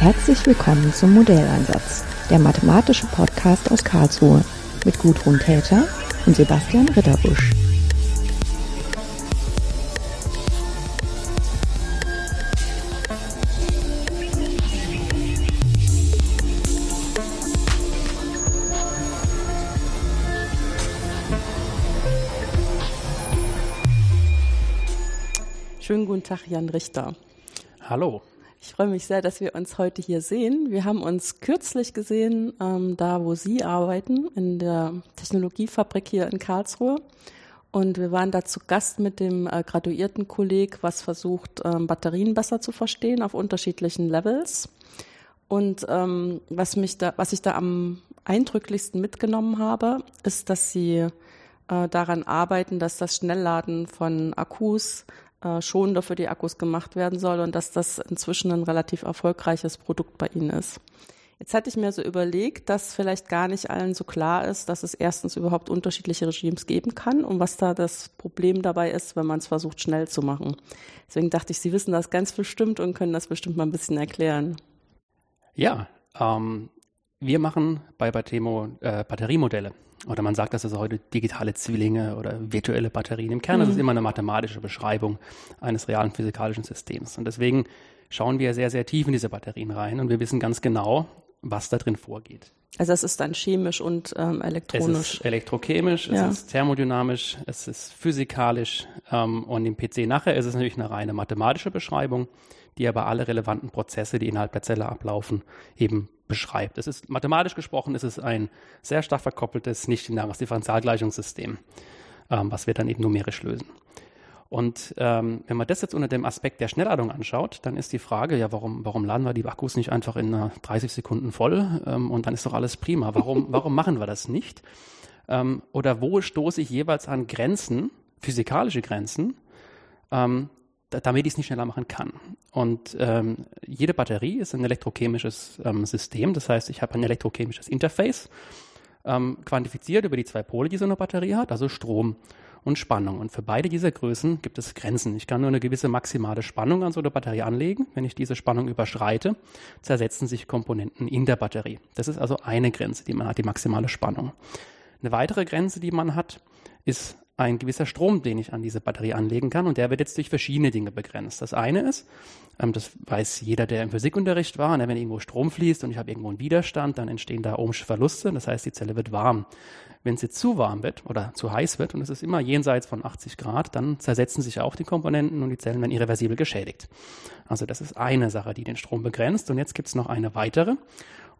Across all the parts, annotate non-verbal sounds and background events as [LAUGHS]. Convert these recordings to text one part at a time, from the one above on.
Herzlich willkommen zum Modelleinsatz, der mathematische Podcast aus Karlsruhe mit Gudrun Täter und Sebastian Ritterbusch. Schönen guten Tag, Jan Richter. Hallo. Ich freue mich sehr, dass wir uns heute hier sehen. Wir haben uns kürzlich gesehen, ähm, da wo Sie arbeiten, in der Technologiefabrik hier in Karlsruhe. Und wir waren da zu Gast mit dem äh, graduierten Kolleg, was versucht, ähm, Batterien besser zu verstehen auf unterschiedlichen Levels. Und ähm, was mich da, was ich da am eindrücklichsten mitgenommen habe, ist, dass Sie äh, daran arbeiten, dass das Schnellladen von Akkus äh, schonender für die Akkus gemacht werden soll und dass das inzwischen ein relativ erfolgreiches Produkt bei Ihnen ist. Jetzt hätte ich mir so überlegt, dass vielleicht gar nicht allen so klar ist, dass es erstens überhaupt unterschiedliche Regimes geben kann und was da das Problem dabei ist, wenn man es versucht, schnell zu machen. Deswegen dachte ich, Sie wissen das ganz bestimmt und können das bestimmt mal ein bisschen erklären. Ja, ähm, wir machen bei Batemo äh, Batteriemodelle. Oder man sagt, das ist heute digitale Zwillinge oder virtuelle Batterien. Im Kern mhm. ist es immer eine mathematische Beschreibung eines realen physikalischen Systems. Und deswegen schauen wir sehr, sehr tief in diese Batterien rein und wir wissen ganz genau, was da drin vorgeht. Also es ist dann chemisch und ähm, elektronisch. Es ist elektrochemisch, ja. es ist thermodynamisch, es ist physikalisch ähm, und im PC nachher ist es natürlich eine reine mathematische Beschreibung, die aber alle relevanten Prozesse, die innerhalb der Zelle ablaufen, eben beschreibt. Es ist mathematisch gesprochen, es ist ein sehr stark verkoppeltes nicht-lineares Differentialgleichungssystem, ähm, was wir dann eben numerisch lösen. Und ähm, wenn man das jetzt unter dem Aspekt der Schnellladung anschaut, dann ist die Frage, ja, warum, warum laden wir die Akkus nicht einfach in 30 Sekunden voll ähm, und dann ist doch alles prima. Warum, [LAUGHS] warum machen wir das nicht? Ähm, oder wo stoße ich jeweils an Grenzen, physikalische Grenzen, ähm, damit ich es nicht schneller machen kann. Und ähm, jede Batterie ist ein elektrochemisches ähm, System. Das heißt, ich habe ein elektrochemisches Interface, ähm, quantifiziert über die zwei Pole, die so eine Batterie hat, also Strom und Spannung. Und für beide dieser Größen gibt es Grenzen. Ich kann nur eine gewisse maximale Spannung an so eine Batterie anlegen. Wenn ich diese Spannung überschreite, zersetzen sich Komponenten in der Batterie. Das ist also eine Grenze, die man hat, die maximale Spannung. Eine weitere Grenze, die man hat, ist ein gewisser Strom, den ich an diese Batterie anlegen kann und der wird jetzt durch verschiedene Dinge begrenzt. Das eine ist, ähm, das weiß jeder, der im Physikunterricht war, ne, wenn irgendwo Strom fließt und ich habe irgendwo einen Widerstand, dann entstehen da ohmsche Verluste, das heißt, die Zelle wird warm. Wenn sie zu warm wird oder zu heiß wird, und es ist immer jenseits von 80 Grad, dann zersetzen sich auch die Komponenten und die Zellen werden irreversibel geschädigt. Also das ist eine Sache, die den Strom begrenzt. Und jetzt gibt es noch eine weitere,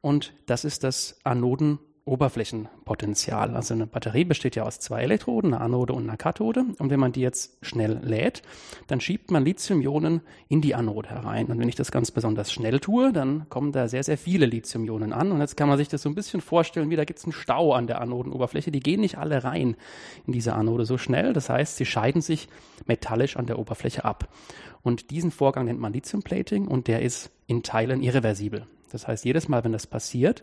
und das ist das Anoden Oberflächenpotenzial. Also eine Batterie besteht ja aus zwei Elektroden, einer Anode und einer Kathode. Und wenn man die jetzt schnell lädt, dann schiebt man Lithium-Ionen in die Anode herein. Und wenn ich das ganz besonders schnell tue, dann kommen da sehr, sehr viele Lithium-Ionen an. Und jetzt kann man sich das so ein bisschen vorstellen, wie da gibt es einen Stau an der Anodenoberfläche. Die gehen nicht alle rein in diese Anode so schnell. Das heißt, sie scheiden sich metallisch an der Oberfläche ab. Und diesen Vorgang nennt man Lithium-Plating und der ist in Teilen irreversibel. Das heißt, jedes Mal, wenn das passiert,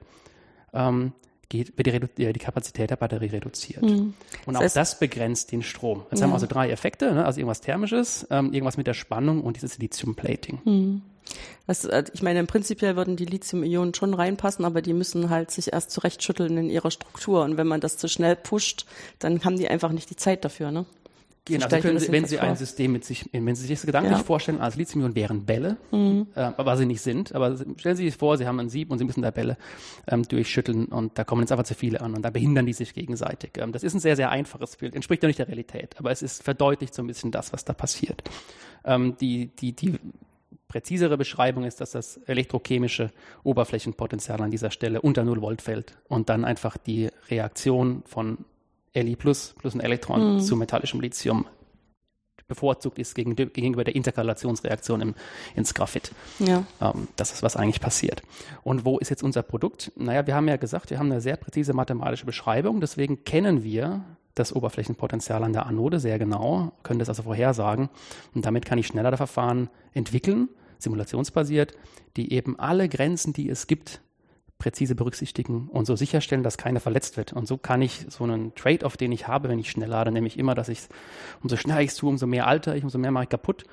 ähm, geht, wird die, die, Kapazität der Batterie reduziert. Mhm. Und das auch das begrenzt den Strom. Jetzt ja. haben wir also drei Effekte, ne? also irgendwas Thermisches, ähm, irgendwas mit der Spannung und dieses Lithium-Plating. Mhm. Äh, ich meine, im Prinzipiell würden die Lithium-Ionen schon reinpassen, aber die müssen halt sich erst zurechtschütteln in ihrer Struktur. Und wenn man das zu schnell pusht, dann haben die einfach nicht die Zeit dafür, ne? Genau, also können Sie, wenn Sie ein System mit sich, wenn Sie sich das gedanklich ja. vorstellen, als Lithium wären Bälle, mhm. äh, was sie nicht sind, aber stellen Sie sich vor, Sie haben ein Sieb und Sie müssen da Bälle ähm, durchschütteln und da kommen jetzt einfach zu viele an und da behindern die sich gegenseitig. Ähm, das ist ein sehr, sehr einfaches Bild, entspricht ja nicht der Realität, aber es ist verdeutlicht so ein bisschen das, was da passiert. Ähm, die, die, die präzisere Beschreibung ist, dass das elektrochemische Oberflächenpotenzial an dieser Stelle unter 0 Volt fällt und dann einfach die Reaktion von Li plus, plus ein Elektron mhm. zu metallischem Lithium bevorzugt ist gegen, gegenüber der Interkalationsreaktion im, ins Graphit. Ja. Ähm, das ist, was eigentlich passiert. Und wo ist jetzt unser Produkt? Naja, wir haben ja gesagt, wir haben eine sehr präzise mathematische Beschreibung, deswegen kennen wir das Oberflächenpotenzial an der Anode sehr genau, können das also vorhersagen und damit kann ich schneller Verfahren entwickeln, simulationsbasiert, die eben alle Grenzen, die es gibt, präzise berücksichtigen und so sicherstellen, dass keiner verletzt wird. Und so kann ich so einen Trade-off, den ich habe, wenn ich schnell lade, nämlich immer, dass ich, umso schneller ich es tue, umso mehr alter ich, umso mehr mache ich kaputt.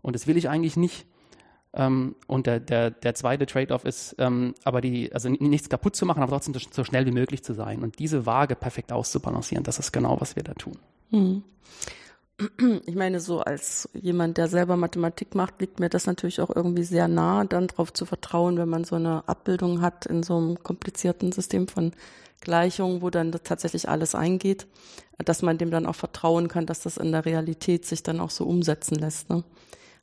Und das will ich eigentlich nicht. Ähm, und der, der, der zweite Trade-off ist, ähm, aber die, also nichts kaputt zu machen, aber trotzdem so schnell wie möglich zu sein. Und diese Waage perfekt auszubalancieren, das ist genau, was wir da tun. Hm. Ich meine, so als jemand, der selber Mathematik macht, liegt mir das natürlich auch irgendwie sehr nah, dann darauf zu vertrauen, wenn man so eine Abbildung hat in so einem komplizierten System von Gleichungen, wo dann tatsächlich alles eingeht, dass man dem dann auch vertrauen kann, dass das in der Realität sich dann auch so umsetzen lässt. Ne?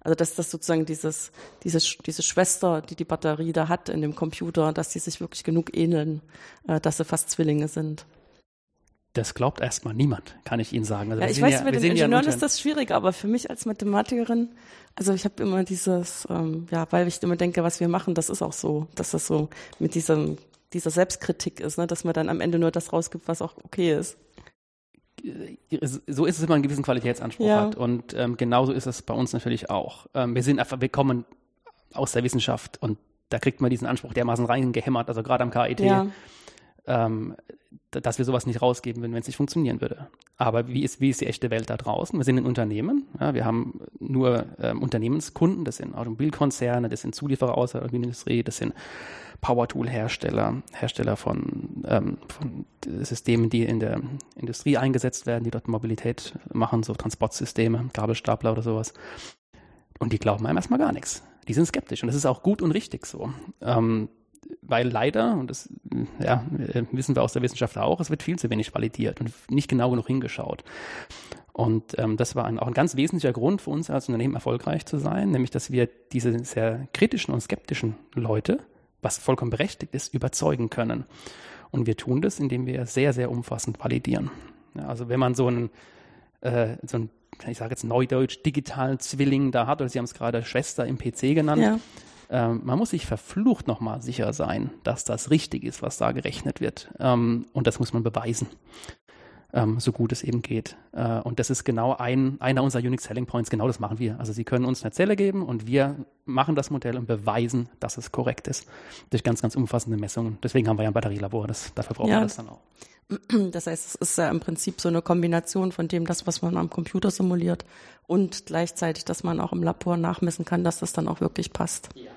Also dass das sozusagen dieses, diese, diese Schwester, die die Batterie da hat in dem Computer, dass die sich wirklich genug ähneln, äh, dass sie fast Zwillinge sind. Das glaubt erstmal niemand, kann ich Ihnen sagen. Also ja, ich weiß, ja, bei den Ingenieuren ja ist das schwierig, aber für mich als Mathematikerin, also ich habe immer dieses, ähm, ja, weil ich immer denke, was wir machen, das ist auch so, dass das so mit diesem, dieser Selbstkritik ist, ne, dass man dann am Ende nur das rausgibt, was auch okay ist so ist es, wenn man einen gewissen Qualitätsanspruch ja. hat. Und ähm, genauso ist es bei uns natürlich auch. Ähm, wir sind einfach, wir kommen aus der Wissenschaft und da kriegt man diesen Anspruch dermaßen reingehämmert, also gerade am KIT, ja. Ähm, dass wir sowas nicht rausgeben würden, wenn es nicht funktionieren würde. Aber wie ist, wie ist die echte Welt da draußen? Wir sind ein Unternehmen, ja, wir haben nur ähm, Unternehmenskunden, das sind Automobilkonzerne, das sind Zulieferer aus der Automobilindustrie, das sind Power-Tool-Hersteller, Hersteller von, ähm, von Systemen, die in der Industrie eingesetzt werden, die dort Mobilität machen, so Transportsysteme, Gabelstapler oder sowas. Und die glauben einem erstmal gar nichts. Die sind skeptisch und das ist auch gut und richtig so. Ähm, weil leider, und das ja, wissen wir aus der Wissenschaft auch, es wird viel zu wenig validiert und nicht genau genug hingeschaut. Und ähm, das war ein, auch ein ganz wesentlicher Grund für uns als Unternehmen erfolgreich zu sein, nämlich dass wir diese sehr kritischen und skeptischen Leute was vollkommen berechtigt ist, überzeugen können. Und wir tun das, indem wir sehr, sehr umfassend validieren. Ja, also wenn man so einen, äh, so einen, ich sage jetzt neudeutsch, digitalen Zwilling da hat, oder Sie haben es gerade Schwester im PC genannt, ja. Ähm, man muss sich verflucht nochmal sicher sein, dass das richtig ist, was da gerechnet wird. Ähm, und das muss man beweisen ähm, so gut es eben geht. Äh, und das ist genau ein, einer unserer Unique Selling Points. Genau das machen wir. Also Sie können uns eine Zelle geben und wir machen das Modell und beweisen, dass es korrekt ist. Durch ganz, ganz umfassende Messungen. Deswegen haben wir ja ein Batterielabor. Das, dafür brauchen ja. wir das dann auch. [CLEARS THROAT] Das heißt, es ist ja im Prinzip so eine Kombination von dem, das, was man am Computer simuliert und gleichzeitig, dass man auch im Labor nachmessen kann, dass das dann auch wirklich passt. Ja.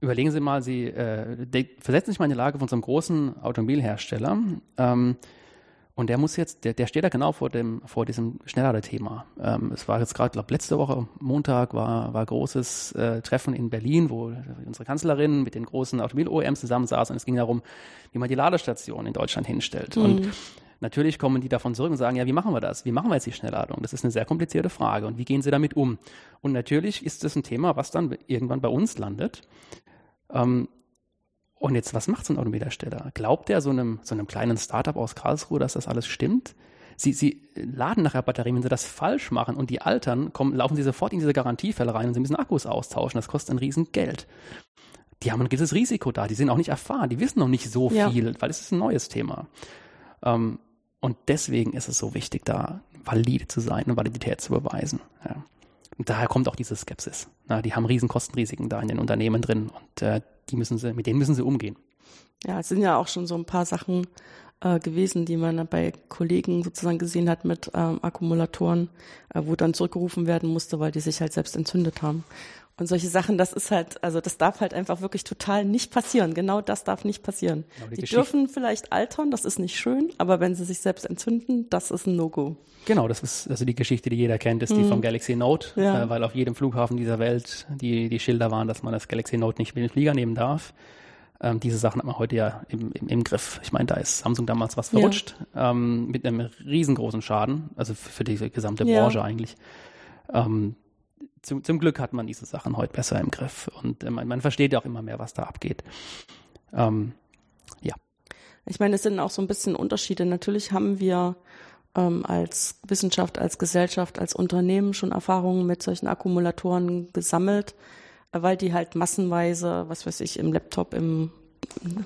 Überlegen Sie mal, Sie äh, versetzen sich mal in die Lage von so einem großen Automobilhersteller. Ähm, und der muss jetzt, der, der steht da genau vor dem, vor diesem Schnelllader-Thema. Ähm, es war jetzt gerade, glaube letzte Woche Montag war war großes äh, Treffen in Berlin, wo unsere Kanzlerin mit den großen Automobil-OEMs zusammensaß und es ging darum, wie man die Ladestation in Deutschland hinstellt. Mhm. Und natürlich kommen die davon zurück und sagen, ja, wie machen wir das? Wie machen wir jetzt die Schnellladung? Das ist eine sehr komplizierte Frage. Und wie gehen sie damit um? Und natürlich ist das ein Thema, was dann irgendwann bei uns landet. Ähm, und jetzt, was macht so ein Automobilhersteller? Glaubt er so einem, so einem kleinen Startup aus Karlsruhe, dass das alles stimmt? Sie, sie laden nachher Batterien, wenn sie das falsch machen und die altern, kommen, laufen sie sofort in diese Garantiefälle rein und sie müssen Akkus austauschen. Das kostet ein Riesengeld. Die haben ein gewisses Risiko da, die sind auch nicht erfahren, die wissen noch nicht so ja. viel, weil es ist ein neues Thema. Ähm, und deswegen ist es so wichtig, da valide zu sein und Validität zu beweisen. Ja. Und daher kommt auch diese Skepsis. Na, die haben riesen Kostenrisiken da in den Unternehmen drin und äh, die müssen sie, mit denen müssen sie umgehen. Ja, es sind ja auch schon so ein paar Sachen äh, gewesen, die man bei Kollegen sozusagen gesehen hat mit ähm, Akkumulatoren, äh, wo dann zurückgerufen werden musste, weil die sich halt selbst entzündet haben. Und solche Sachen, das ist halt, also das darf halt einfach wirklich total nicht passieren. Genau das darf nicht passieren. Genau, die, die dürfen vielleicht altern, das ist nicht schön, aber wenn sie sich selbst entzünden, das ist ein No-Go. Genau, das ist also die Geschichte, die jeder kennt, ist mhm. die vom Galaxy Note, ja. äh, weil auf jedem Flughafen dieser Welt die, die Schilder waren, dass man das Galaxy Note nicht mit den Flieger nehmen darf. Ähm, diese Sachen hat man heute ja im, im, im Griff. Ich meine, da ist Samsung damals was verrutscht, ja. ähm, mit einem riesengroßen Schaden, also für, für die gesamte Branche ja. eigentlich. Ähm, zum, zum Glück hat man diese Sachen heute besser im Griff und äh, man, man versteht ja auch immer mehr, was da abgeht. Ähm, ja. Ich meine, es sind auch so ein bisschen Unterschiede. Natürlich haben wir ähm, als Wissenschaft, als Gesellschaft, als Unternehmen schon Erfahrungen mit solchen Akkumulatoren gesammelt, weil die halt massenweise, was weiß ich, im Laptop, im,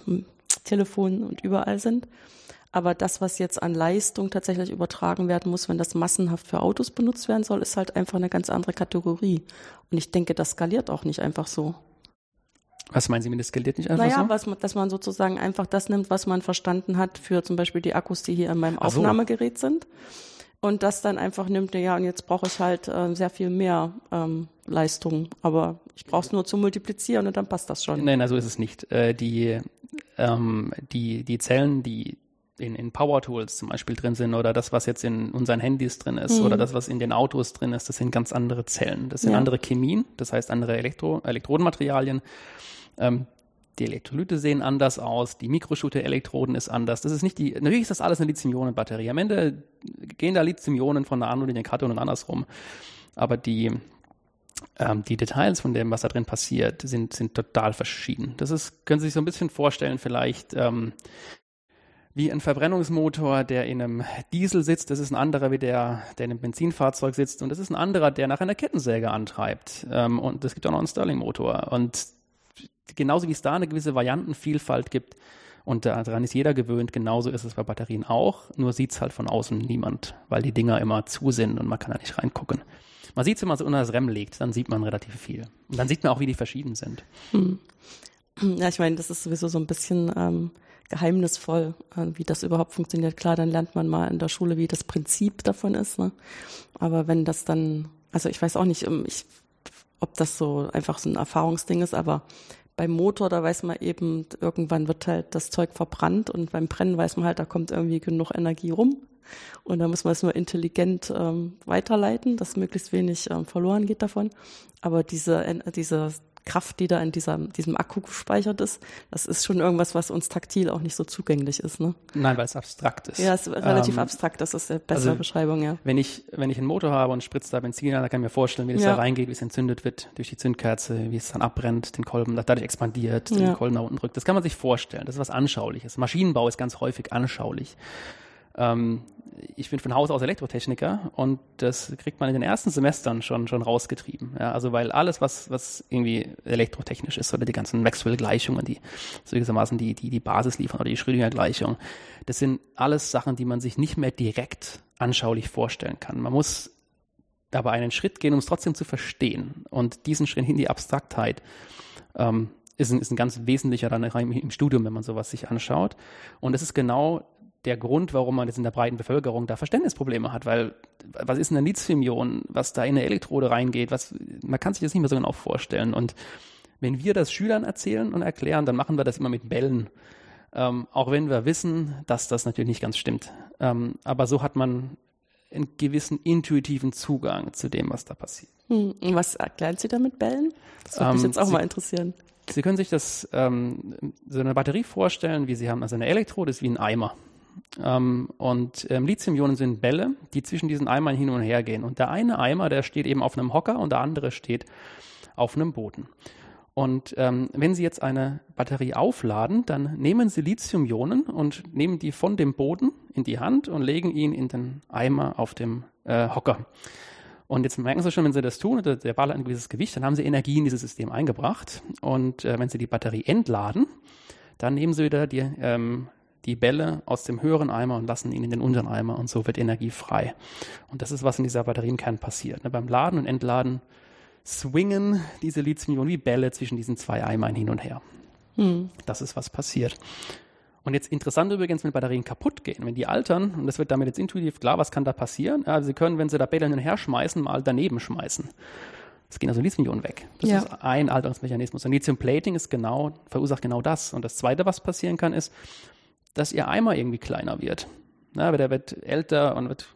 im Telefon und überall sind. Aber das, was jetzt an Leistung tatsächlich übertragen werden muss, wenn das massenhaft für Autos benutzt werden soll, ist halt einfach eine ganz andere Kategorie. Und ich denke, das skaliert auch nicht einfach so. Was meinen Sie mit, das skaliert nicht einfach naja, so? Naja, dass man sozusagen einfach das nimmt, was man verstanden hat für zum Beispiel die Akkus, die hier in meinem Aufnahmegerät sind. und das dann einfach nimmt, ja, und jetzt brauche ich halt äh, sehr viel mehr ähm, Leistung, aber ich brauche es nur zu multiplizieren und dann passt das schon. Nein, so ist es nicht. Äh, die, ähm, die, die Zellen, die in, in Power Tools zum Beispiel drin sind oder das, was jetzt in unseren Handys drin ist mhm. oder das, was in den Autos drin ist, das sind ganz andere Zellen. Das sind ja. andere Chemien, das heißt andere Elektro Elektrodenmaterialien. Ähm, die Elektrolyte sehen anders aus, die Mikroschute-Elektroden ist anders. Das ist nicht die, natürlich ist das alles eine Lithium-Ionen-Batterie. Am Ende gehen da Lithium-Ionen von der Anode in den Kathode und andersrum. Aber die, ähm, die Details von dem, was da drin passiert, sind, sind total verschieden. Das ist, können Sie sich so ein bisschen vorstellen, vielleicht, ähm, wie ein Verbrennungsmotor, der in einem Diesel sitzt. Das ist ein anderer wie der, der in einem Benzinfahrzeug sitzt. Und das ist ein anderer, der nach einer Kettensäge antreibt. Ähm, und es gibt auch noch einen Stirling-Motor. Und genauso wie es da eine gewisse Variantenvielfalt gibt und daran ist jeder gewöhnt, genauso ist es bei Batterien auch, nur sieht es halt von außen niemand, weil die Dinger immer zu sind und man kann da nicht reingucken. Man sieht es, wenn man es unter das REM legt, dann sieht man relativ viel. Und dann sieht man auch, wie die verschieden sind. Hm. Ja, ich meine, das ist sowieso so ein bisschen ähm, geheimnisvoll, äh, wie das überhaupt funktioniert. Klar, dann lernt man mal in der Schule, wie das Prinzip davon ist. Ne? Aber wenn das dann, also ich weiß auch nicht, ähm, ich, ob das so einfach so ein Erfahrungsding ist, aber beim Motor, da weiß man eben, irgendwann wird halt das Zeug verbrannt und beim Brennen weiß man halt, da kommt irgendwie genug Energie rum. Und da muss man es nur intelligent ähm, weiterleiten, dass möglichst wenig ähm, verloren geht davon. Aber diese, diese Kraft, die da in dieser, diesem Akku gespeichert ist, das ist schon irgendwas, was uns taktil auch nicht so zugänglich ist. Ne? Nein, weil es abstrakt ist. Ja, es ist relativ ähm, abstrakt, das ist eine bessere also, Beschreibung, ja. Wenn ich, wenn ich einen Motor habe und spritze da Benzin an, dann kann ich mir vorstellen, wie das ja. da reingeht, wie es entzündet wird durch die Zündkerze, wie es dann abbrennt, den Kolben, dadurch expandiert, ja. den Kolben nach unten drückt. Das kann man sich vorstellen. Das ist was Anschauliches. Maschinenbau ist ganz häufig anschaulich. Ähm, ich bin von Haus aus Elektrotechniker und das kriegt man in den ersten Semestern schon, schon rausgetrieben. Ja, also weil alles, was, was irgendwie elektrotechnisch ist oder die ganzen Maxwell-Gleichungen, die so gewissermaßen die, die, die Basis liefern oder die Schrödinger-Gleichung, das sind alles Sachen, die man sich nicht mehr direkt anschaulich vorstellen kann. Man muss aber einen Schritt gehen, um es trotzdem zu verstehen. Und diesen Schritt in die Abstraktheit ähm, ist, ein, ist ein ganz wesentlicher dann im Studium, wenn man sowas sich anschaut. Und es ist genau der Grund, warum man jetzt in der breiten Bevölkerung da Verständnisprobleme hat, weil was ist ein Lithium-Ion, was da in eine Elektrode reingeht, was, man kann sich das nicht mehr so genau vorstellen. Und wenn wir das Schülern erzählen und erklären, dann machen wir das immer mit Bällen. Ähm, auch wenn wir wissen, dass das natürlich nicht ganz stimmt. Ähm, aber so hat man einen gewissen intuitiven Zugang zu dem, was da passiert. Hm. Was erklären Sie da mit Bällen? Das würde mich ähm, jetzt auch Sie, mal interessieren. Sie können sich das ähm, so eine Batterie vorstellen, wie Sie haben, also eine Elektrode ist wie ein Eimer. Ähm, und ähm, Lithium-Ionen sind Bälle, die zwischen diesen Eimern hin und her gehen. Und der eine Eimer, der steht eben auf einem Hocker und der andere steht auf einem Boden. Und ähm, wenn Sie jetzt eine Batterie aufladen, dann nehmen Sie Lithium-Ionen und nehmen die von dem Boden in die Hand und legen ihn in den Eimer auf dem äh, Hocker. Und jetzt merken Sie schon, wenn Sie das tun, der Ball hat ein gewisses Gewicht, dann haben Sie Energie in dieses System eingebracht. Und äh, wenn Sie die Batterie entladen, dann nehmen Sie wieder die ähm, die Bälle aus dem höheren Eimer und lassen ihn in den unteren Eimer und so wird Energie frei. Und das ist, was in dieser Batterienkern passiert. Ne? Beim Laden und Entladen swingen diese Lithium-Ionen wie Bälle zwischen diesen zwei Eimern hin und her. Hm. Das ist, was passiert. Und jetzt interessant übrigens, wenn Batterien kaputt gehen, wenn die altern, und das wird damit jetzt intuitiv klar, was kann da passieren? Ja, sie können, wenn sie da Bälle hin und her schmeißen, mal daneben schmeißen. Es gehen also Lithium-Ionen weg. Das ja. ist ein Alterungsmechanismus. Und Lithium-Plating ist genau, verursacht genau das. Und das Zweite, was passieren kann, ist, dass ihr Eimer irgendwie kleiner wird. Na, aber der wird älter und wird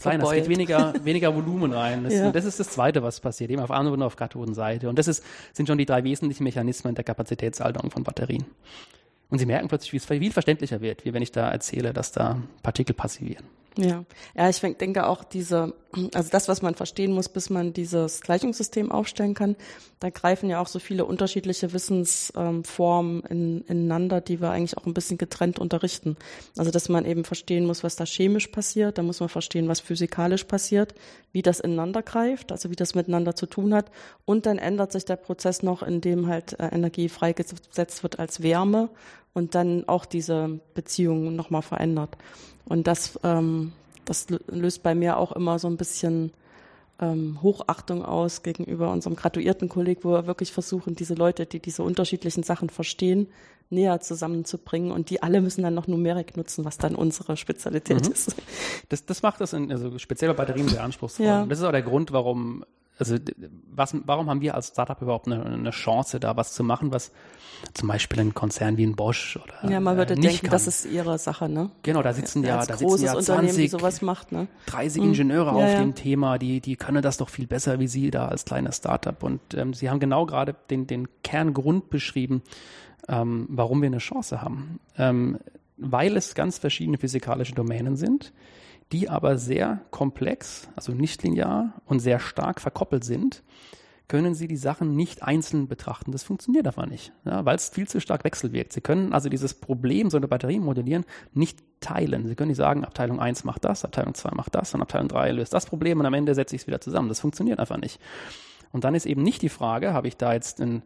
kleiner. Es geht weniger, weniger Volumen rein. Das, [LAUGHS] ja. das, ist das Zweite, was passiert, eben auf Anode und auf Kathodenseite. Und das ist, sind schon die drei wesentlichen Mechanismen der Kapazitätsalterung von Batterien. Und sie merken plötzlich, wie es viel verständlicher wird, wie wenn ich da erzähle, dass da Partikel passivieren. Ja, ja, ich denke auch diese, also das, was man verstehen muss, bis man dieses Gleichungssystem aufstellen kann, da greifen ja auch so viele unterschiedliche Wissensformen in, ineinander, die wir eigentlich auch ein bisschen getrennt unterrichten. Also dass man eben verstehen muss, was da chemisch passiert, da muss man verstehen, was physikalisch passiert, wie das ineinander greift, also wie das miteinander zu tun hat. Und dann ändert sich der Prozess noch, in dem halt äh, Energie freigesetzt wird als Wärme und dann auch diese Beziehung nochmal verändert. Und das, ähm, das löst bei mir auch immer so ein bisschen ähm, Hochachtung aus gegenüber unserem graduierten Kolleg, wo wir wirklich versuchen, diese Leute, die diese unterschiedlichen Sachen verstehen, näher zusammenzubringen und die alle müssen dann noch Numerik nutzen, was dann unsere Spezialität mhm. ist. Das, das macht das in, also speziell bei Batterien sehr anspruchsvoll. Ja. Das ist auch der Grund, warum also was, warum haben wir als Startup überhaupt eine, eine, Chance, da was zu machen, was zum Beispiel ein Konzern wie ein Bosch oder Ja, man würde äh, denken, kann. das ist ihre Sache, ne? Genau, da sitzen ja, ja da sitzen ja 20, sowas macht, ne? 30 mhm. Ingenieure ja, auf ja. dem Thema, die, die können das doch viel besser wie Sie da als kleines Startup. Und ähm, Sie haben genau gerade den, den Kerngrund beschrieben, ähm, warum wir eine Chance haben. Ähm, weil es ganz verschiedene physikalische Domänen sind, die aber sehr komplex, also nicht linear und sehr stark verkoppelt sind, können Sie die Sachen nicht einzeln betrachten. Das funktioniert einfach nicht, ja, weil es viel zu stark wechselwirkt. Sie können also dieses Problem, so eine Batterie modellieren, nicht teilen. Sie können nicht sagen, Abteilung 1 macht das, Abteilung 2 macht das und Abteilung 3 löst das Problem und am Ende setze ich es wieder zusammen. Das funktioniert einfach nicht. Und dann ist eben nicht die Frage, habe ich da jetzt einen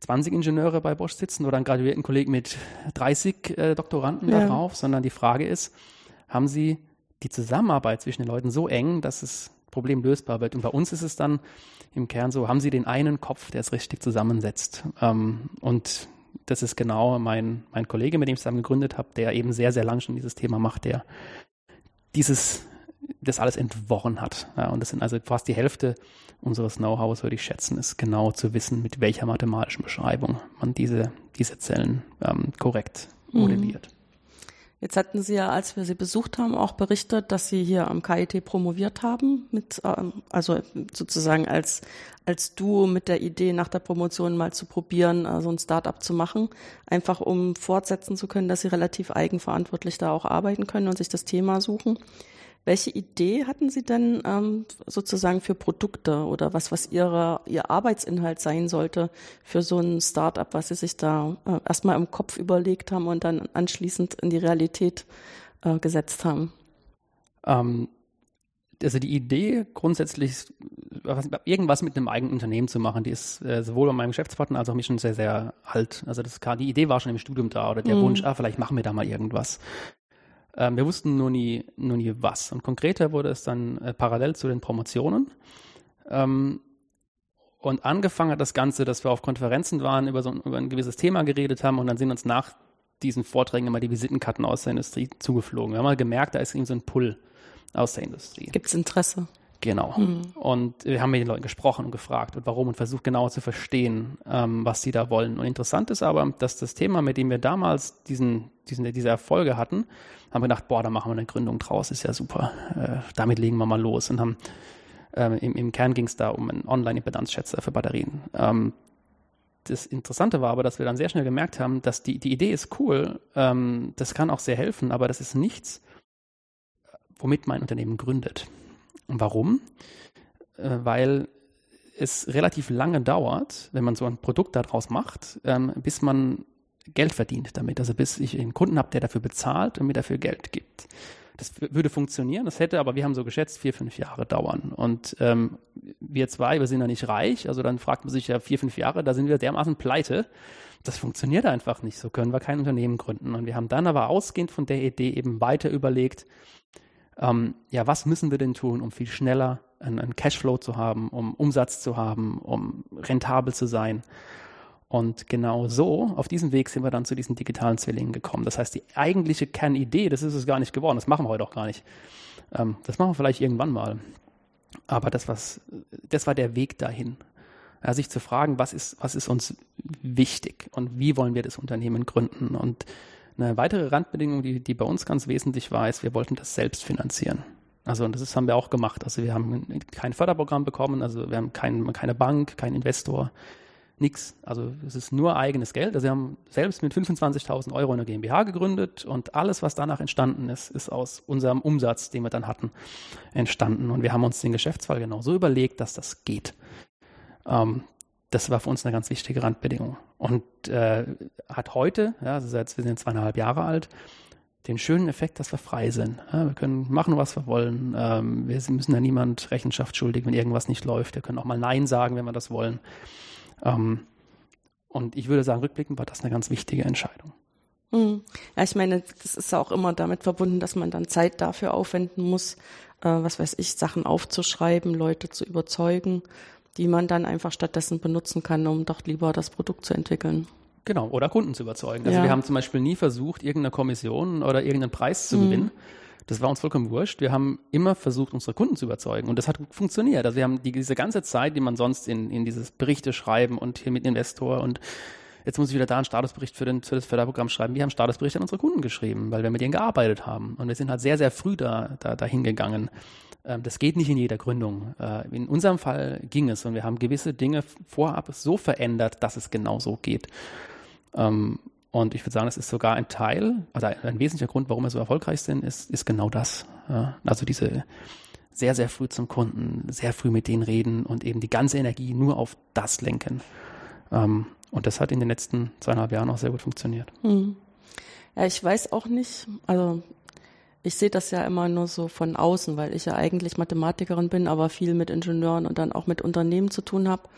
20 Ingenieure bei Bosch sitzen oder einen graduierten Kollegen mit 30 äh, Doktoranden ja. da drauf, sondern die Frage ist, haben Sie die Zusammenarbeit zwischen den Leuten so eng, dass das Problem lösbar wird. Und bei uns ist es dann im Kern so, haben Sie den einen Kopf, der es richtig zusammensetzt. Ähm, und das ist genau mein, mein Kollege, mit dem ich zusammen gegründet habe, der eben sehr, sehr lang schon dieses Thema macht, der dieses, das alles entworren hat. Ja, und das sind also fast die Hälfte unseres Know-hows, würde ich schätzen, ist genau zu wissen, mit welcher mathematischen Beschreibung man diese, diese Zellen ähm, korrekt mhm. modelliert. Mhm. Jetzt hatten Sie ja, als wir Sie besucht haben, auch berichtet, dass Sie hier am KIT promoviert haben, mit, ähm, also sozusagen als, als Duo mit der Idee, nach der Promotion mal zu probieren, äh, so ein Start-up zu machen, einfach um fortsetzen zu können, dass Sie relativ eigenverantwortlich da auch arbeiten können und sich das Thema suchen. Welche Idee hatten Sie denn ähm, sozusagen für Produkte oder was, was Ihre, Ihr Arbeitsinhalt sein sollte für so ein Startup, was Sie sich da äh, erstmal im Kopf überlegt haben und dann anschließend in die Realität äh, gesetzt haben? Ähm, also die Idee grundsätzlich, irgendwas mit einem eigenen Unternehmen zu machen, die ist äh, sowohl bei meinem Geschäftspartner als auch mich schon sehr, sehr alt. Also das, die Idee war schon im Studium da oder der mhm. Wunsch, ah, vielleicht machen wir da mal irgendwas. Ähm, wir wussten nur nie, nur nie was. Und konkreter wurde es dann äh, parallel zu den Promotionen. Ähm, und angefangen hat das Ganze, dass wir auf Konferenzen waren, über, so, über ein gewisses Thema geredet haben und dann sind uns nach diesen Vorträgen immer die Visitenkarten aus der Industrie zugeflogen. Wir haben mal gemerkt, da ist irgendwie so ein Pull aus der Industrie. Gibt es Interesse? Genau. Mhm. Und wir haben mit den Leuten gesprochen und gefragt und warum und versucht genauer zu verstehen, ähm, was sie da wollen. Und interessant ist aber, dass das Thema, mit dem wir damals diesen, diesen, diese Erfolge hatten, haben wir gedacht, boah, da machen wir eine Gründung draus, ist ja super. Äh, damit legen wir mal los und haben ähm, im, im, Kern ging es da um einen Online-Impedanzschätzer für Batterien. Ähm, das Interessante war aber, dass wir dann sehr schnell gemerkt haben, dass die, die Idee ist cool, ähm, das kann auch sehr helfen, aber das ist nichts, womit mein Unternehmen gründet. Warum? Äh, weil es relativ lange dauert, wenn man so ein Produkt daraus macht, ähm, bis man Geld verdient damit. Also bis ich einen Kunden habe, der dafür bezahlt und mir dafür Geld gibt. Das würde funktionieren, das hätte aber, wir haben so geschätzt, vier, fünf Jahre dauern. Und ähm, wir zwei, wir sind ja nicht reich, also dann fragt man sich ja vier, fünf Jahre, da sind wir dermaßen pleite. Das funktioniert einfach nicht, so können wir kein Unternehmen gründen. Und wir haben dann aber ausgehend von der Idee eben weiter überlegt, ähm, ja, was müssen wir denn tun, um viel schneller einen, Cashflow zu haben, um Umsatz zu haben, um rentabel zu sein. Und genau so, auf diesem Weg sind wir dann zu diesen digitalen Zwillingen gekommen. Das heißt, die eigentliche Kernidee, das ist es gar nicht geworden, das machen wir heute auch gar nicht. Ähm, das machen wir vielleicht irgendwann mal. Aber das, was, das war der Weg dahin. Ja, sich zu fragen, was ist, was ist uns wichtig und wie wollen wir das Unternehmen gründen und eine weitere Randbedingung, die, die bei uns ganz wesentlich war, ist, wir wollten das selbst finanzieren. Also und das ist, haben wir auch gemacht. Also wir haben kein Förderprogramm bekommen, also wir haben kein, keine Bank, keinen Investor, nichts. Also es ist nur eigenes Geld. Also wir haben selbst mit 25.000 Euro eine GmbH gegründet und alles, was danach entstanden ist, ist aus unserem Umsatz, den wir dann hatten, entstanden. Und wir haben uns den Geschäftsfall genau so überlegt, dass das geht. Ähm, das war für uns eine ganz wichtige Randbedingung. Und äh, hat heute, ja, also seit wir sind zweieinhalb Jahre alt, den schönen Effekt, dass wir frei sind. Ja, wir können machen, was wir wollen. Ähm, wir müssen ja niemand Rechenschaft schuldig, wenn irgendwas nicht läuft. Wir können auch mal Nein sagen, wenn wir das wollen. Ähm, und ich würde sagen, rückblickend war das eine ganz wichtige Entscheidung. Hm. Ja, ich meine, das ist auch immer damit verbunden, dass man dann Zeit dafür aufwenden muss, äh, was weiß ich, Sachen aufzuschreiben, Leute zu überzeugen, die man dann einfach stattdessen benutzen kann, um doch lieber das Produkt zu entwickeln. Genau, oder Kunden zu überzeugen. Also ja. wir haben zum Beispiel nie versucht, irgendeine Kommission oder irgendeinen Preis zu mhm. gewinnen. Das war uns vollkommen wurscht. Wir haben immer versucht, unsere Kunden zu überzeugen. Und das hat funktioniert. Also wir haben die, diese ganze Zeit, die man sonst in, in dieses Berichte schreiben und hier mit Investor und jetzt muss ich wieder da einen Statusbericht für, den, für das Förderprogramm schreiben. Wir haben Statusberichte an unsere Kunden geschrieben, weil wir mit denen gearbeitet haben. Und wir sind halt sehr, sehr früh da, da, dahin gegangen. Ähm, das geht nicht in jeder Gründung. Äh, in unserem Fall ging es und wir haben gewisse Dinge vorab so verändert, dass es genau so geht. Ähm, und ich würde sagen, das ist sogar ein Teil, also ein wesentlicher Grund, warum wir so erfolgreich sind, ist, ist genau das. Also diese sehr, sehr früh zum Kunden, sehr früh mit denen reden und eben die ganze Energie nur auf das lenken. Ähm, und das hat in den letzten zweieinhalb Jahren auch sehr gut funktioniert. Hm. Ja, ich weiß auch nicht, also ich sehe das ja immer nur so von außen, weil ich ja eigentlich Mathematikerin bin, aber viel mit Ingenieuren und dann auch mit Unternehmen zu tun habe,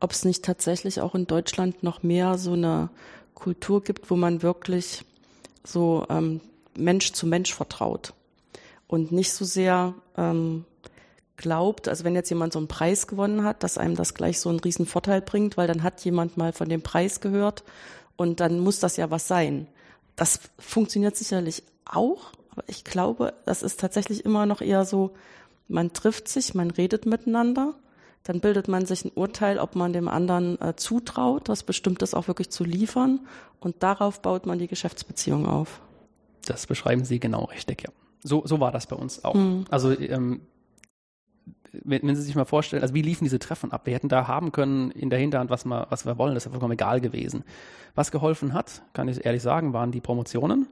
ob es nicht tatsächlich auch in Deutschland noch mehr so eine Kultur gibt, wo man wirklich so ähm, Mensch zu Mensch vertraut und nicht so sehr ähm, glaubt, also wenn jetzt jemand so einen Preis gewonnen hat, dass einem das gleich so einen riesen Vorteil bringt, weil dann hat jemand mal von dem Preis gehört und dann muss das ja was sein. Das funktioniert sicherlich auch, aber ich glaube, das ist tatsächlich immer noch eher so, man trifft sich, man redet miteinander, dann bildet man sich ein Urteil, ob man dem anderen äh, zutraut, was Bestimmtes auch wirklich zu liefern und darauf baut man die Geschäftsbeziehung auf. Das beschreiben Sie genau richtig, ja. So, so war das bei uns auch. Mhm. Also ähm, wenn, wenn, Sie sich mal vorstellen, also wie liefen diese Treffen ab? Wir hätten da haben können in der Hinterhand, was wir, was wir wollen, das ist vollkommen egal gewesen. Was geholfen hat, kann ich ehrlich sagen, waren die Promotionen.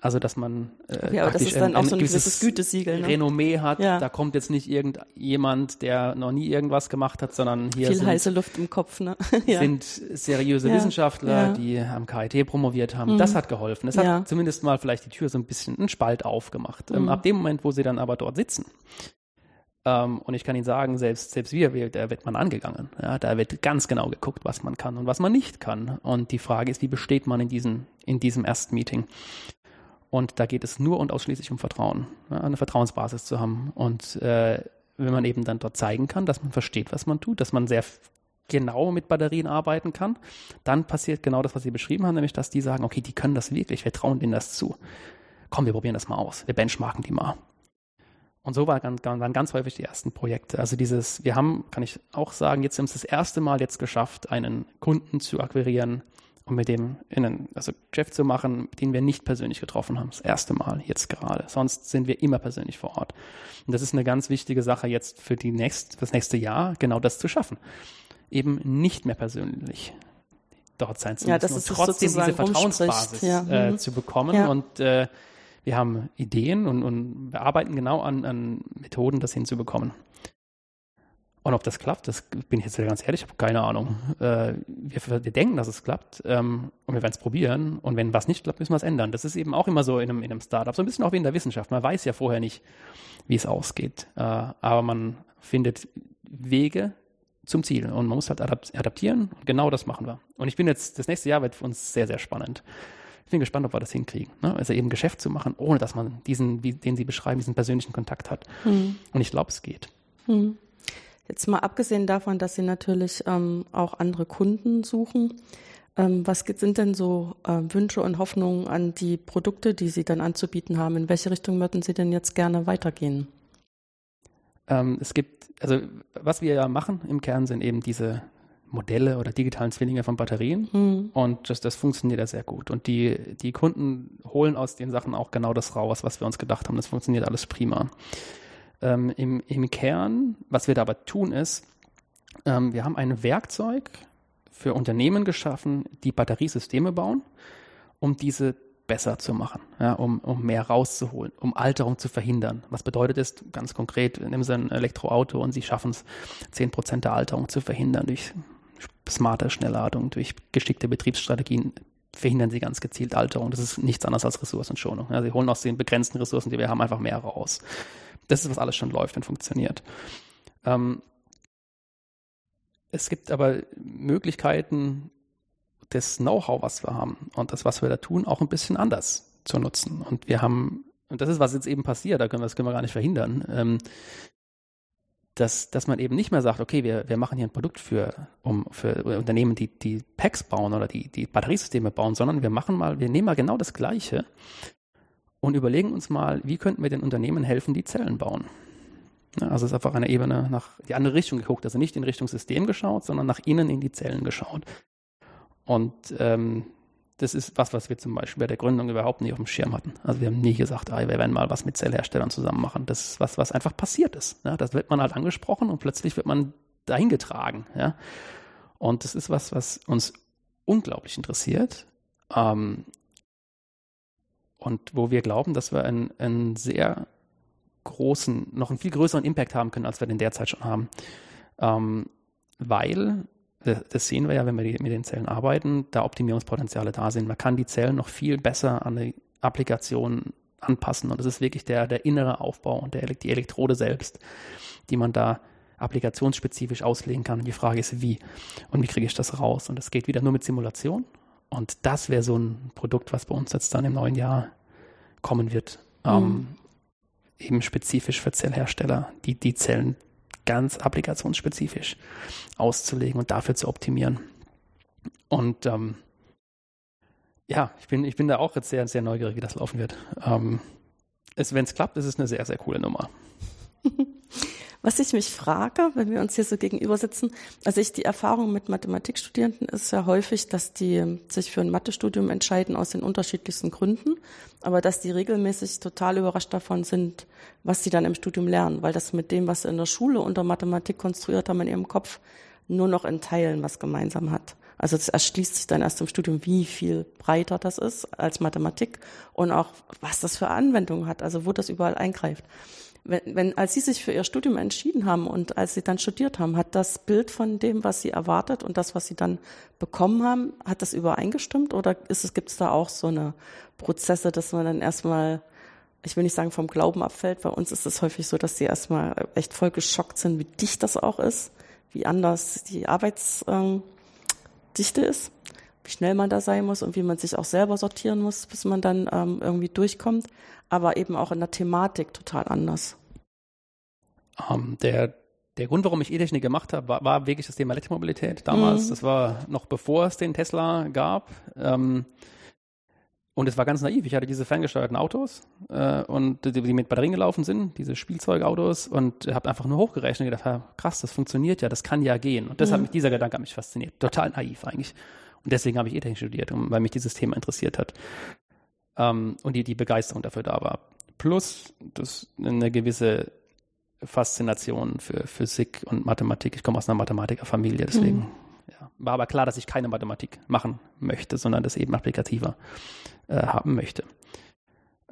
Also, dass man äh, ja, aber das ein, auch so ein gewisses Gütesiegel. Ne? Renommee hat. Ja. Da kommt jetzt nicht irgendjemand, der noch nie irgendwas gemacht hat, sondern hier Viel sind, heiße Luft im Kopf. Ne? [LAUGHS] ja. sind seriöse. Wissenschaftler, die am KIT promoviert haben. Mhm. Das hat geholfen. Das hat zumindest mal vielleicht die Tür so ein bisschen einen Spalt aufgemacht. Ähm, mhm. Ähm, ab dem Moment, wo sie dann aber dort sitzen, ähm, und ich kann Ihnen sagen, selbst, selbst wir, da wird man angegangen. Ja, da wird ganz genau geguckt, was man kann und was man nicht kann. Und die Frage ist, wie besteht man in diesem, in diesem ersten Meeting? Und da geht es nur und ausschließlich um Vertrauen, eine Vertrauensbasis zu haben. Und äh, wenn man eben dann dort zeigen kann, dass man versteht, was man tut, dass man sehr genau mit Batterien arbeiten kann, dann passiert genau das, was Sie beschrieben haben, nämlich dass die sagen, okay, die können das wirklich, wir trauen denen das zu. Komm, wir probieren das mal aus, wir benchmarken die mal. Und so war ganz, waren ganz häufig die ersten Projekte. Also dieses, wir haben, kann ich auch sagen, jetzt haben es das erste Mal jetzt geschafft, einen Kunden zu akquirieren und mit dem in ein also Geschäft zu machen, den wir nicht persönlich getroffen haben. Das erste Mal jetzt gerade. Sonst sind wir immer persönlich vor Ort. Und das ist eine ganz wichtige Sache jetzt für die nächst, das nächste Jahr, genau das zu schaffen. Eben nicht mehr persönlich dort sein zu müssen ja, das ist und trotzdem diese Vertrauensbasis ja. äh, mhm. zu bekommen ja. und äh, wir haben Ideen und, und wir arbeiten genau an, an Methoden, das hinzubekommen. Und ob das klappt, das bin ich jetzt ganz ehrlich, ich habe keine Ahnung. Äh, wir, wir, denken, dass es klappt ähm, und wir werden es probieren. Und wenn was nicht klappt, müssen wir es ändern. Das ist eben auch immer so in einem, in einem Startup, so ein bisschen auch wie in der Wissenschaft. Man weiß ja vorher nicht, wie es ausgeht. Äh, aber man findet Wege zum Ziel und man muss halt adaptieren. Und genau das machen wir. Und ich bin jetzt, das nächste Jahr wird für uns sehr, sehr spannend. Ich bin gespannt, ob wir das hinkriegen. Ne? Also eben Geschäft zu machen, ohne dass man diesen, wie, den Sie beschreiben, diesen persönlichen Kontakt hat. Mhm. Und ich glaube, es geht. Mhm. Jetzt mal abgesehen davon, dass Sie natürlich ähm, auch andere Kunden suchen. Ähm, was sind denn so äh, Wünsche und Hoffnungen an die Produkte, die Sie dann anzubieten haben? In welche Richtung würden Sie denn jetzt gerne weitergehen? Ähm, es gibt, also was wir ja machen im Kern sind eben diese Modelle oder digitalen Zwillinge von Batterien. Mhm. Und das, das funktioniert ja sehr gut. Und die, die Kunden holen aus den Sachen auch genau das raus, was wir uns gedacht haben. Das funktioniert alles prima. Ähm, im, Im Kern, was wir dabei tun, ist, ähm, wir haben ein Werkzeug für Unternehmen geschaffen, die Batteriesysteme bauen, um diese besser zu machen, ja, um, um mehr rauszuholen, um Alterung zu verhindern. Was bedeutet es? Ganz konkret, nehmen Sie ein Elektroauto und Sie schaffen es, 10% der Alterung zu verhindern durch smarte Schnellladung, durch geschickte Betriebsstrategien verhindern sie ganz gezielt Alterung. Das ist nichts anderes als Ressourcenschonung. Ja, sie holen aus den begrenzten Ressourcen, die wir haben, einfach mehr raus. Das ist, was alles schon läuft und funktioniert. Ähm, es gibt aber Möglichkeiten, das Know-how, was wir haben und das, was wir da tun, auch ein bisschen anders zu nutzen. Und wir haben und das ist, was jetzt eben passiert, da können wir, das können wir gar nicht verhindern, ähm, dass, dass man eben nicht mehr sagt, okay, wir, wir machen hier ein Produkt für, um, für Unternehmen, die, die Packs bauen oder die, die Batteriesysteme bauen, sondern wir machen mal, wir nehmen mal genau das Gleiche und überlegen uns mal, wie könnten wir den Unternehmen helfen, die Zellen bauen. Also es ist einfach eine Ebene nach die andere Richtung geguckt, also nicht in Richtung System geschaut, sondern nach innen in die Zellen geschaut. Und ähm, das ist was, was wir zum Beispiel bei der Gründung überhaupt nie auf dem Schirm hatten. Also wir haben nie gesagt, ah, wir werden mal was mit Zellherstellern zusammen machen. Das ist was, was einfach passiert ist. Ja, das wird man halt angesprochen und plötzlich wird man dahin getragen. Ja. Und das ist was, was uns unglaublich interessiert. Ähm, und wo wir glauben, dass wir einen, einen sehr großen, noch einen viel größeren Impact haben können, als wir den derzeit schon haben. Ähm, weil das sehen wir ja, wenn wir mit den Zellen arbeiten, da Optimierungspotenziale da sind. Man kann die Zellen noch viel besser an die Applikation anpassen. Und das ist wirklich der, der innere Aufbau und der, die Elektrode selbst, die man da applikationsspezifisch auslegen kann. Und die Frage ist, wie und wie kriege ich das raus? Und das geht wieder nur mit Simulation. Und das wäre so ein Produkt, was bei uns jetzt dann im neuen Jahr kommen wird. Mhm. Ähm, eben spezifisch für Zellhersteller, die die Zellen ganz applikationsspezifisch auszulegen und dafür zu optimieren. Und ähm, ja, ich bin, ich bin da auch jetzt sehr, sehr neugierig, wie das laufen wird. Ähm, Wenn es klappt, ist es eine sehr, sehr coole Nummer. [LAUGHS] Was ich mich frage, wenn wir uns hier so gegenüber sitzen, also ich die Erfahrung mit Mathematikstudierenden ist ja häufig, dass die sich für ein Mathestudium entscheiden aus den unterschiedlichsten Gründen, aber dass die regelmäßig total überrascht davon sind, was sie dann im Studium lernen, weil das mit dem, was sie in der Schule unter Mathematik konstruiert haben in ihrem Kopf, nur noch in Teilen was gemeinsam hat. Also es erschließt sich dann erst im Studium, wie viel breiter das ist als Mathematik und auch, was das für Anwendungen hat, also wo das überall eingreift wenn, wenn, als Sie sich für Ihr Studium entschieden haben und als Sie dann studiert haben, hat das Bild von dem, was Sie erwartet und das, was Sie dann bekommen haben, hat das übereingestimmt oder ist es, gibt es da auch so eine Prozesse, dass man dann erstmal, ich will nicht sagen vom Glauben abfällt, bei uns ist es häufig so, dass Sie erstmal echt voll geschockt sind, wie dicht das auch ist, wie anders die Arbeitsdichte ähm, ist wie schnell man da sein muss und wie man sich auch selber sortieren muss, bis man dann ähm, irgendwie durchkommt, aber eben auch in der Thematik total anders. Um, ähm, der, der Grund, warum ich E-Technik gemacht habe, war, war, wirklich das Thema Elektromobilität damals. Mhm. Das war noch bevor es den Tesla gab. Ähm, und es war ganz naiv. Ich hatte diese ferngesteuerten Autos äh, und die, die, mit Batterien gelaufen sind, diese Spielzeugautos und habe einfach nur hochgerechnet und gedacht, krass, das funktioniert ja, das kann ja gehen. Und deshalb mhm. mich dieser Gedanke hat mich fasziniert. Total naiv eigentlich. Und deswegen habe ich E-Technik studiert, weil mich dieses Thema interessiert hat. Ähm, und die, die Begeisterung dafür da war. Plus das eine gewisse Faszination für Physik und Mathematik. Ich komme aus einer Mathematikerfamilie, deswegen mhm. ja, war aber klar, dass ich keine Mathematik machen möchte, sondern das eben applikativer äh, haben möchte.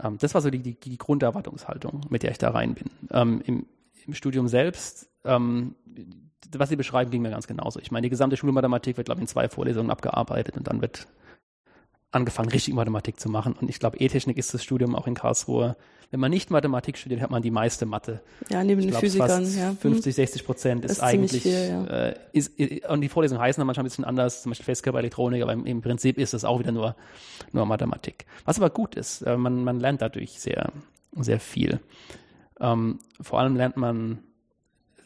Ähm, das war so die, die, die, Grunderwartungshaltung, mit der ich da rein bin. Ähm, im, im, Studium selbst ähm, was Sie beschreiben, ging mir ganz genauso. Ich meine, die gesamte Schulmathematik wird, glaube ich, in zwei Vorlesungen abgearbeitet und dann wird angefangen, richtig Mathematik zu machen. Und ich glaube, E-Technik ist das Studium auch in Karlsruhe. Wenn man nicht Mathematik studiert, hat man die meiste Mathe. Ja, neben den Physikern, ja. 50, 60 Prozent ist, ist eigentlich, viel, ja. äh, ist, und die Vorlesungen heißen dann manchmal ein bisschen anders, zum Beispiel Festkörperelektronik, aber im, im Prinzip ist es auch wieder nur, nur Mathematik. Was aber gut ist, äh, man, man lernt dadurch sehr, sehr viel. Ähm, vor allem lernt man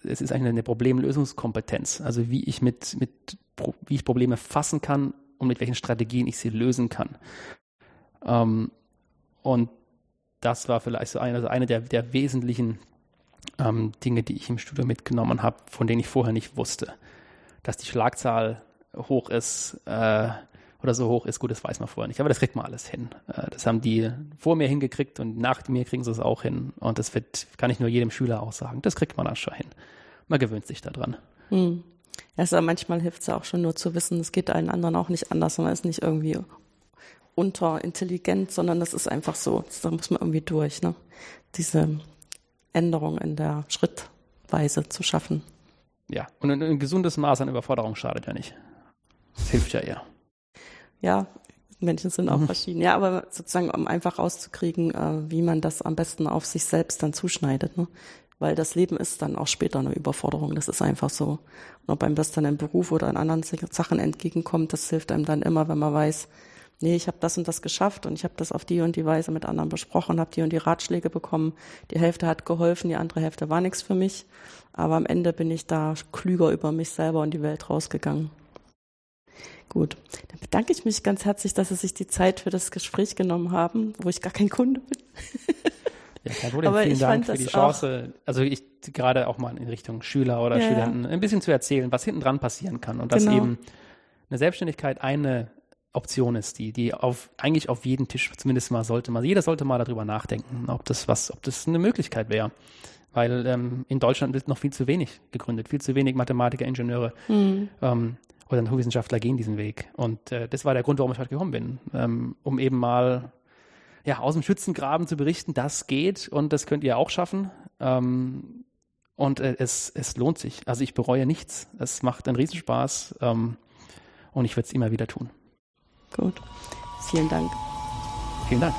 es ist eigentlich eine Problemlösungskompetenz. Also wie ich mit, mit, wie ich Probleme fassen kann und mit welchen Strategien ich sie lösen kann. Ähm, und das war vielleicht so eine, also eine der, der wesentlichen ähm, Dinge, die ich im Studium mitgenommen habe, von denen ich vorher nicht wusste. Dass die Schlagzahl hoch ist äh, oder so hoch ist, gut, das weiß man vorher nicht. Aber das kriegt man alles hin. Äh, das haben die vor mir hingekriegt und nach mir kriegen sie es auch hin. Und das wird, kann ich nur jedem Schüler auch sagen. Das kriegt man dann schon hin man gewöhnt sich daran. Hm. Also manchmal hilft es ja auch schon nur zu wissen, es geht allen anderen auch nicht anders, man ist nicht irgendwie unterintelligent, sondern das ist einfach so. Da muss man irgendwie durch, ne? Diese Änderung in der Schrittweise zu schaffen. Ja, und ein, ein gesundes Maß an Überforderung schadet ja nicht. Das hilft ja eher. Ja, Menschen sind auch mhm. verschieden. Ja, aber sozusagen, um einfach rauszukriegen, äh, wie man das am besten auf sich selbst dann zuschneidet. Ne? weil das Leben ist dann auch später eine Überforderung. Das ist einfach so. Und ob einem das dann im Beruf oder in anderen Sachen entgegenkommt, das hilft einem dann immer, wenn man weiß, nee, ich habe das und das geschafft und ich habe das auf die und die Weise mit anderen besprochen, habe die und die Ratschläge bekommen. Die Hälfte hat geholfen, die andere Hälfte war nichts für mich. Aber am Ende bin ich da klüger über mich selber und die Welt rausgegangen. Gut, dann bedanke ich mich ganz herzlich, dass Sie sich die Zeit für das Gespräch genommen haben, wo ich gar kein Kunde bin. Ja, kein Problem. Aber Vielen Dank für die Chance. Also ich gerade auch mal in Richtung Schüler oder ja, Studenten ein bisschen zu erzählen, was hinten dran passieren kann und dass genau. eben eine Selbstständigkeit eine Option ist, die, die auf, eigentlich auf jeden Tisch zumindest mal sollte man, jeder sollte mal darüber nachdenken, ob das was, ob das eine Möglichkeit wäre. Weil ähm, in Deutschland wird noch viel zu wenig gegründet, viel zu wenig Mathematiker, Ingenieure mhm. ähm, oder Naturwissenschaftler gehen diesen Weg. Und äh, das war der Grund, warum ich heute gekommen bin, ähm, um eben mal ja, aus dem Schützengraben zu berichten, das geht und das könnt ihr auch schaffen. Ähm, und äh, es, es lohnt sich. Also ich bereue nichts. Es macht einen Riesenspaß ähm, und ich werde es immer wieder tun. Gut. Vielen Dank. Vielen Dank.